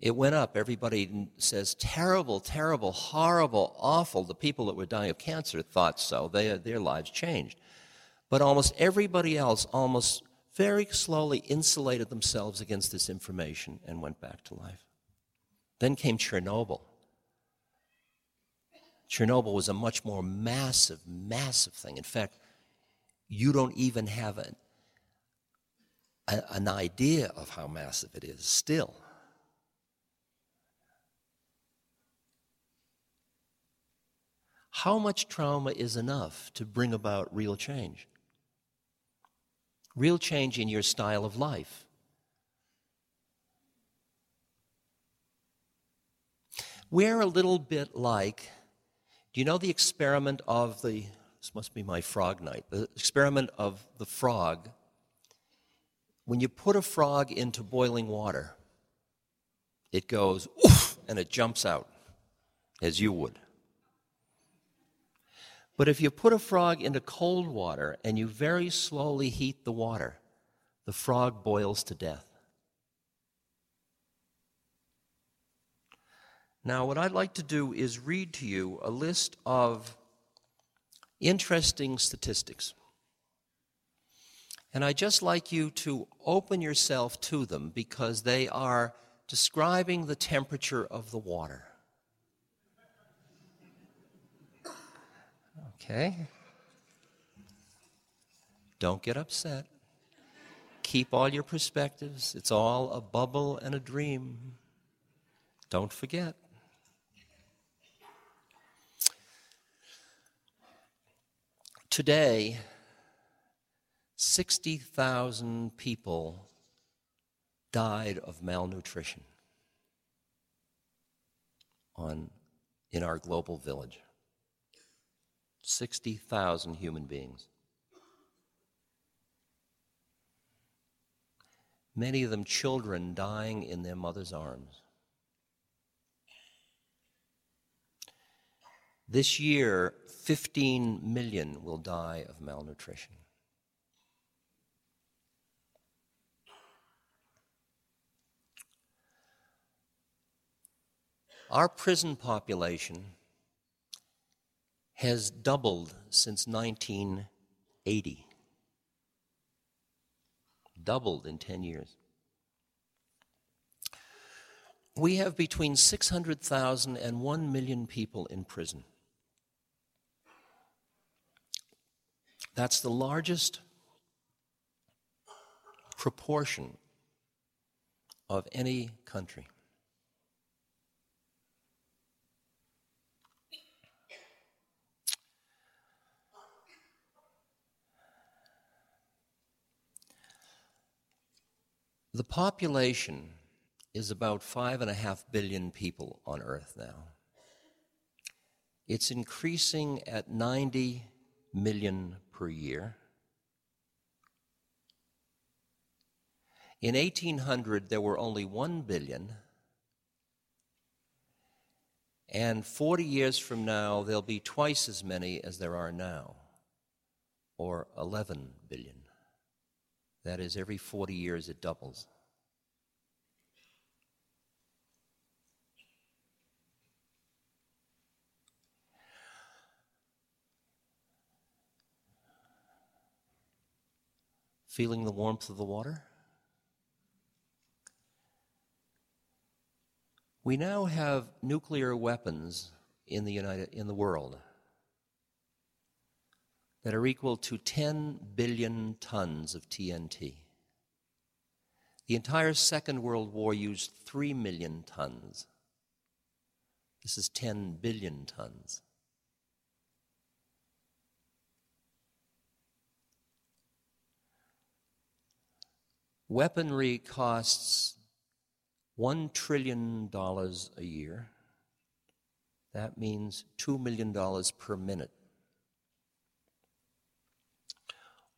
Speaker 2: It went up. Everybody says, terrible, terrible, horrible, awful. The people that were dying of cancer thought so. They, their lives changed. But almost everybody else almost very slowly insulated themselves against this information and went back to life. Then came Chernobyl. Chernobyl was a much more massive, massive thing. In fact, you don't even have an, a, an idea of how massive it is still. How much trauma is enough to bring about real change? Real change in your style of life. We're a little bit like do you know the experiment of the, this must be my frog night, the experiment of the frog? When you put a frog into boiling water, it goes and it jumps out, as you would. But if you put a frog into cold water and you very slowly heat the water, the frog boils to death. Now, what I'd like to do is read to you a list of interesting statistics. And I'd just like you to open yourself to them because they are describing the temperature of the water. Okay? Don't get upset. Keep all your perspectives. It's all a bubble and a dream. Don't forget. Today, 60,000 people died of malnutrition on, in our global village. 60,000 human beings. Many of them children dying in their mother's arms. This year, 15 million will die of malnutrition. Our prison population has doubled since 1980. Doubled in 10 years. We have between 600,000 and 1 million people in prison. That's the largest proportion of any country. The population is about five and a half billion people on Earth now. It's increasing at 90 million per year. In 1800, there were only 1 billion. And 40 years from now, there'll be twice as many as there are now, or 11 billion. That is, every 40 years it doubles. Feeling the warmth of the water? We now have nuclear weapons in the, United, in the world that are equal to 10 billion tons of TNT. The entire Second World War used 3 million tons. This is 10 billion tons. Weaponry costs $1 trillion a year. That means $2 million per minute.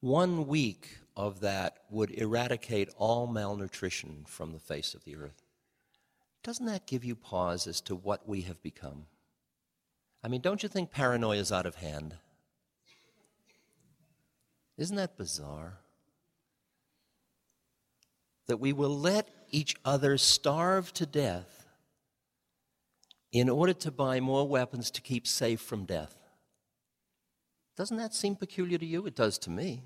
Speaker 2: One week of that would eradicate all malnutrition from the face of the earth. Doesn't that give you pause as to what we have become? I mean, don't you think paranoia is out of hand? Isn't that bizarre? That we will let each other starve to death in order to buy more weapons to keep safe from death. Doesn't that seem peculiar to you? It does to me.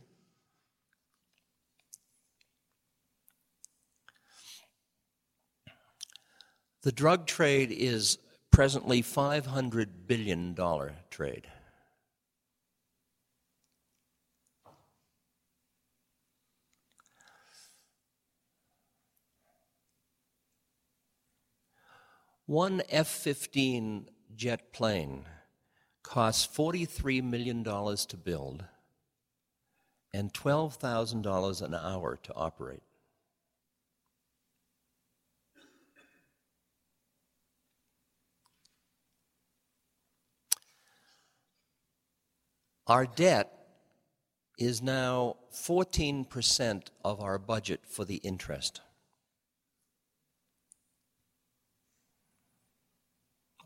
Speaker 2: The drug trade is presently $500 billion trade. One F 15 jet plane costs $43 million to build and $12,000 an hour to operate. Our debt is now 14% of our budget for the interest.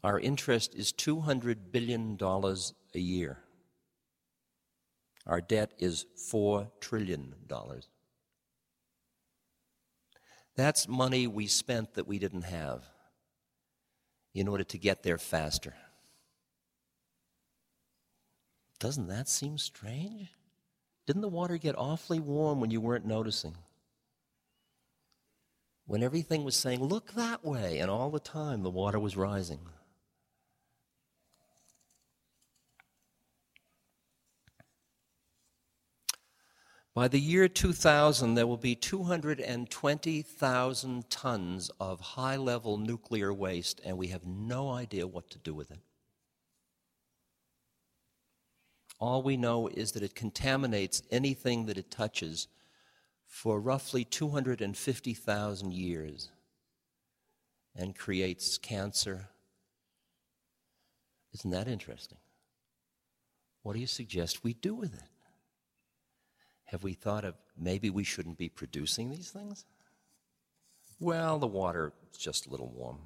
Speaker 2: Our interest is $200 billion a year. Our debt is $4 trillion. That's money we spent that we didn't have in order to get there faster. Doesn't that seem strange? Didn't the water get awfully warm when you weren't noticing? When everything was saying, look that way, and all the time the water was rising. By the year 2000, there will be 220,000 tons of high level nuclear waste, and we have no idea what to do with it. All we know is that it contaminates anything that it touches for roughly 250,000 years and creates cancer. Isn't that interesting? What do you suggest we do with it? Have we thought of maybe we shouldn't be producing these things? Well, the water is just a little warm.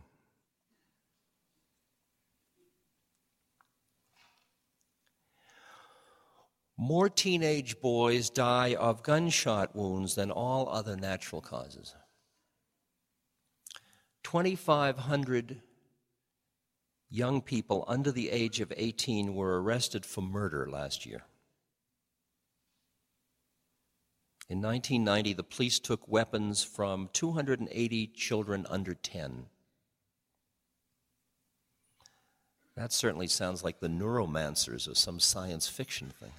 Speaker 2: More teenage boys die of gunshot wounds than all other natural causes. 2,500 young people under the age of 18 were arrested for murder last year. In 1990, the police took weapons from 280 children under 10. That certainly sounds like the neuromancers or some science fiction thing.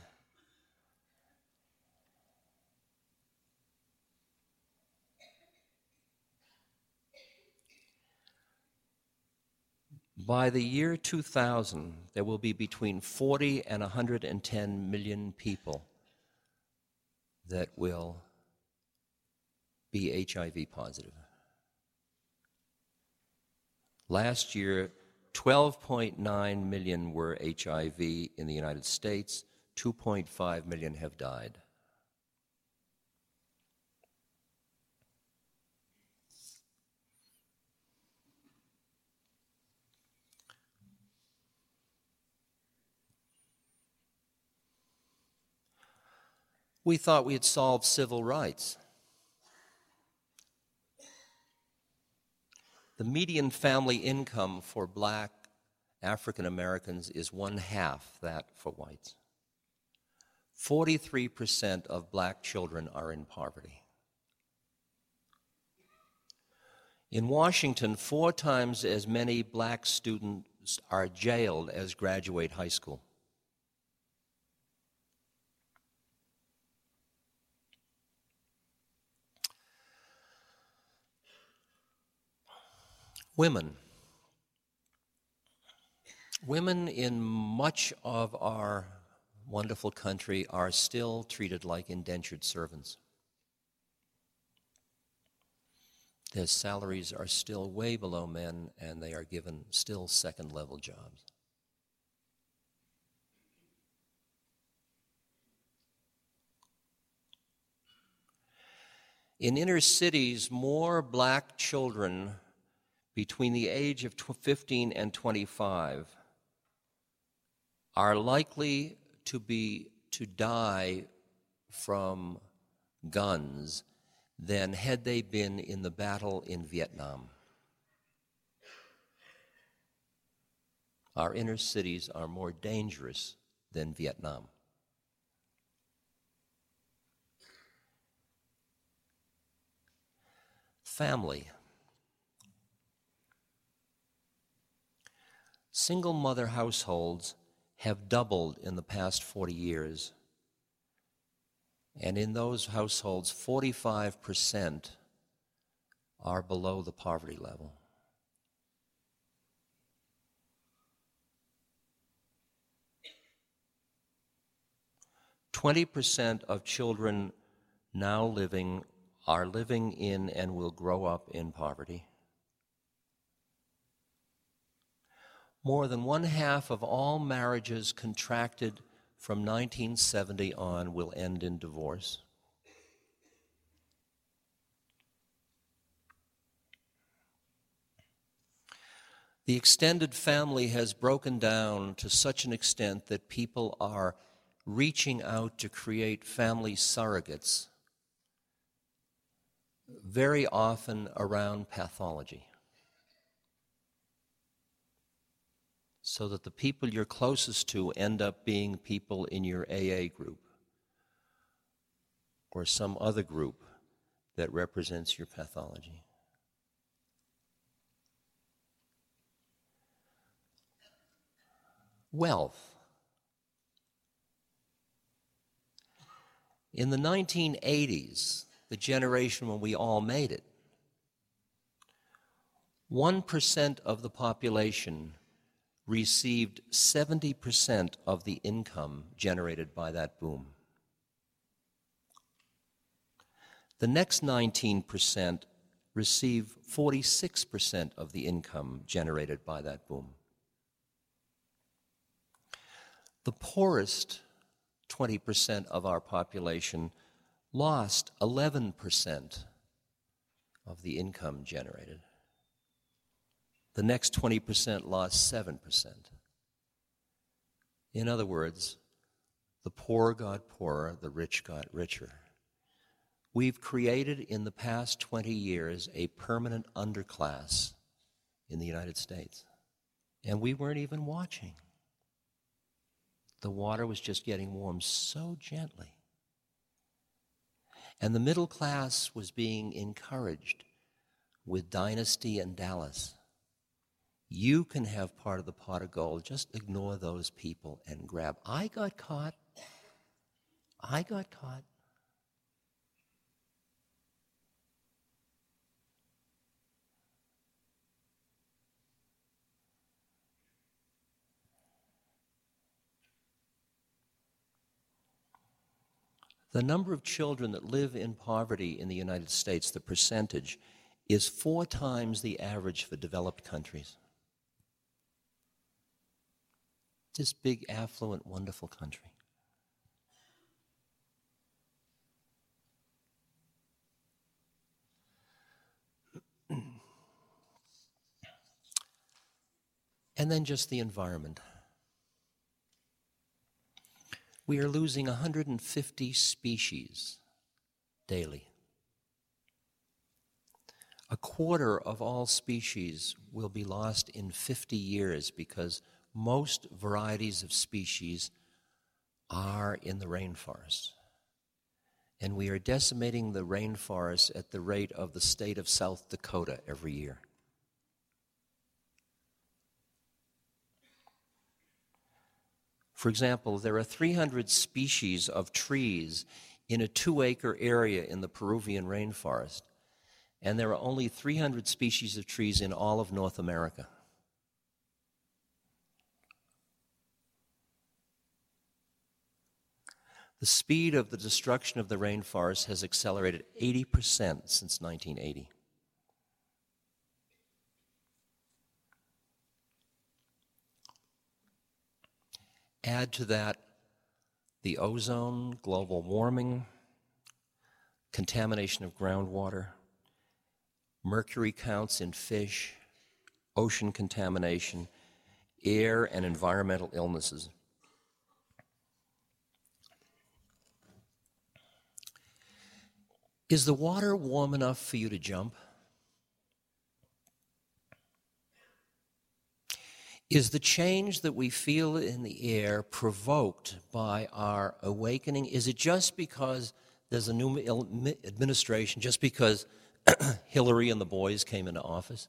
Speaker 2: By the year 2000, there will be between 40 and 110 million people that will be HIV positive. Last year, 12.9 million were HIV in the United States, 2.5 million have died. We thought we had solved civil rights. The median family income for black African Americans is one half that for whites. 43% of black children are in poverty. In Washington, four times as many black students are jailed as graduate high school. Women. Women in much of our wonderful country are still treated like indentured servants. Their salaries are still way below men, and they are given still second level jobs. In inner cities, more black children between the age of 15 and 25 are likely to be to die from guns than had they been in the battle in Vietnam. Our inner cities are more dangerous than Vietnam. Family. Single mother households have doubled in the past 40 years and in those households, 45% are below the poverty level. Twenty percent of children now living are living in and will grow up in poverty. More than one half of all marriages contracted from 1970 on will end in divorce. The extended family has broken down to such an extent that people are reaching out to create family surrogates, very often around pathology. So that the people you're closest to end up being people in your AA group or some other group that represents your pathology. Wealth. In the 1980s, the generation when we all made it, 1% of the population received 70% of the income generated by that boom. The next 19% receive 46% of the income generated by that boom. The poorest 20% of our population lost 11% of the income generated. The next 20% lost 7%. In other words, the poor got poorer, the rich got richer. We've created in the past 20 years a permanent underclass in the United States. And we weren't even watching. The water was just getting warm so gently. And the middle class was being encouraged with Dynasty and Dallas you can have part of the pot of gold. Just ignore those people and grab. I got caught. I got caught. The number of children that live in poverty in the United States, the percentage, is four times the average for developed countries. This big, affluent, wonderful country. and then just the environment. We are losing 150 species daily. A quarter of all species will be lost in 50 years because most varieties of species are in the rainforest. And we are decimating the rainforest at the rate of the state of South Dakota every year. For example, there are 300 species of trees in a two acre area in the Peruvian rainforest, and there are only 300 species of trees in all of North America. The speed of the destruction of the rainforest has accelerated 80% since 1980. Add to that the ozone, global warming, contamination of groundwater, mercury counts in fish, ocean contamination, air and environmental illnesses. Is the water warm enough for you to jump? Is the change that we feel in the air provoked by our awakening? Is it just because there's a new administration, just because Hillary and the boys came into office?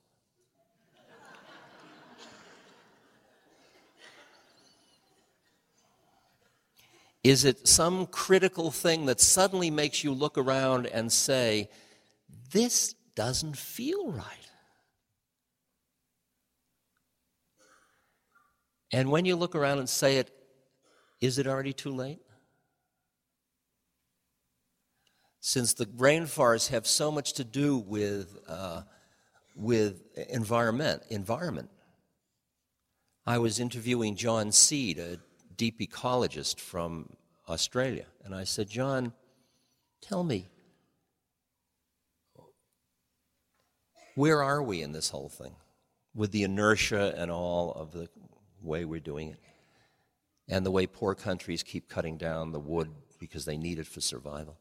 Speaker 2: Is it some critical thing that suddenly makes you look around and say, this doesn't feel right? And when you look around and say it, is it already too late? Since the rainforests have so much to do with, uh, with environment, environment. I was interviewing John Seed, a deep ecologist from Australia, and I said, John, tell me, where are we in this whole thing? With the inertia and all of the way we're doing it, and the way poor countries keep cutting down the wood because they need it for survival.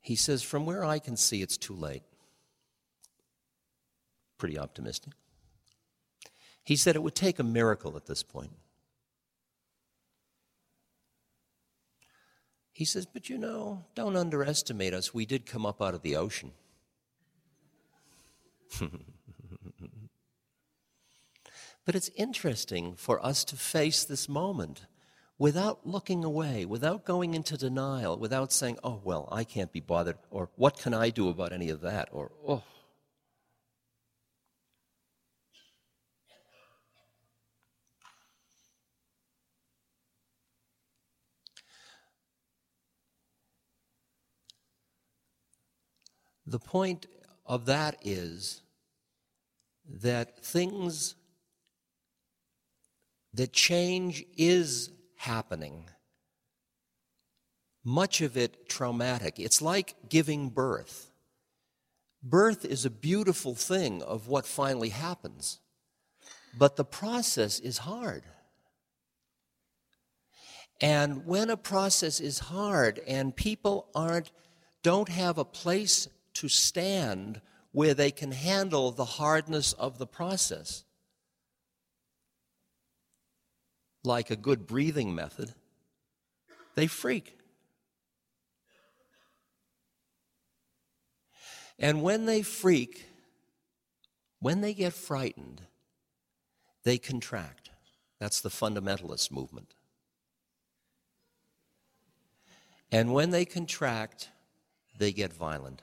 Speaker 2: He says, From where I can see, it's too late. Pretty optimistic. He said it would take a miracle at this point. He says, But you know, don't underestimate us. We did come up out of the ocean. But it's interesting for us to face this moment without looking away, without going into denial, without saying, oh, well, I can't be bothered, or what can I do about any of that, or, oh. The point of that is that things that change is happening. Much of it traumatic. It's like giving birth. Birth is a beautiful thing of what finally happens, but the process is hard. And when a process is hard and people aren't don't have a place to stand where they can handle the hardness of the process, like a good breathing method, they freak. And when they freak, when they get frightened, they contract. That's the fundamentalist movement. And when they contract, they get violent.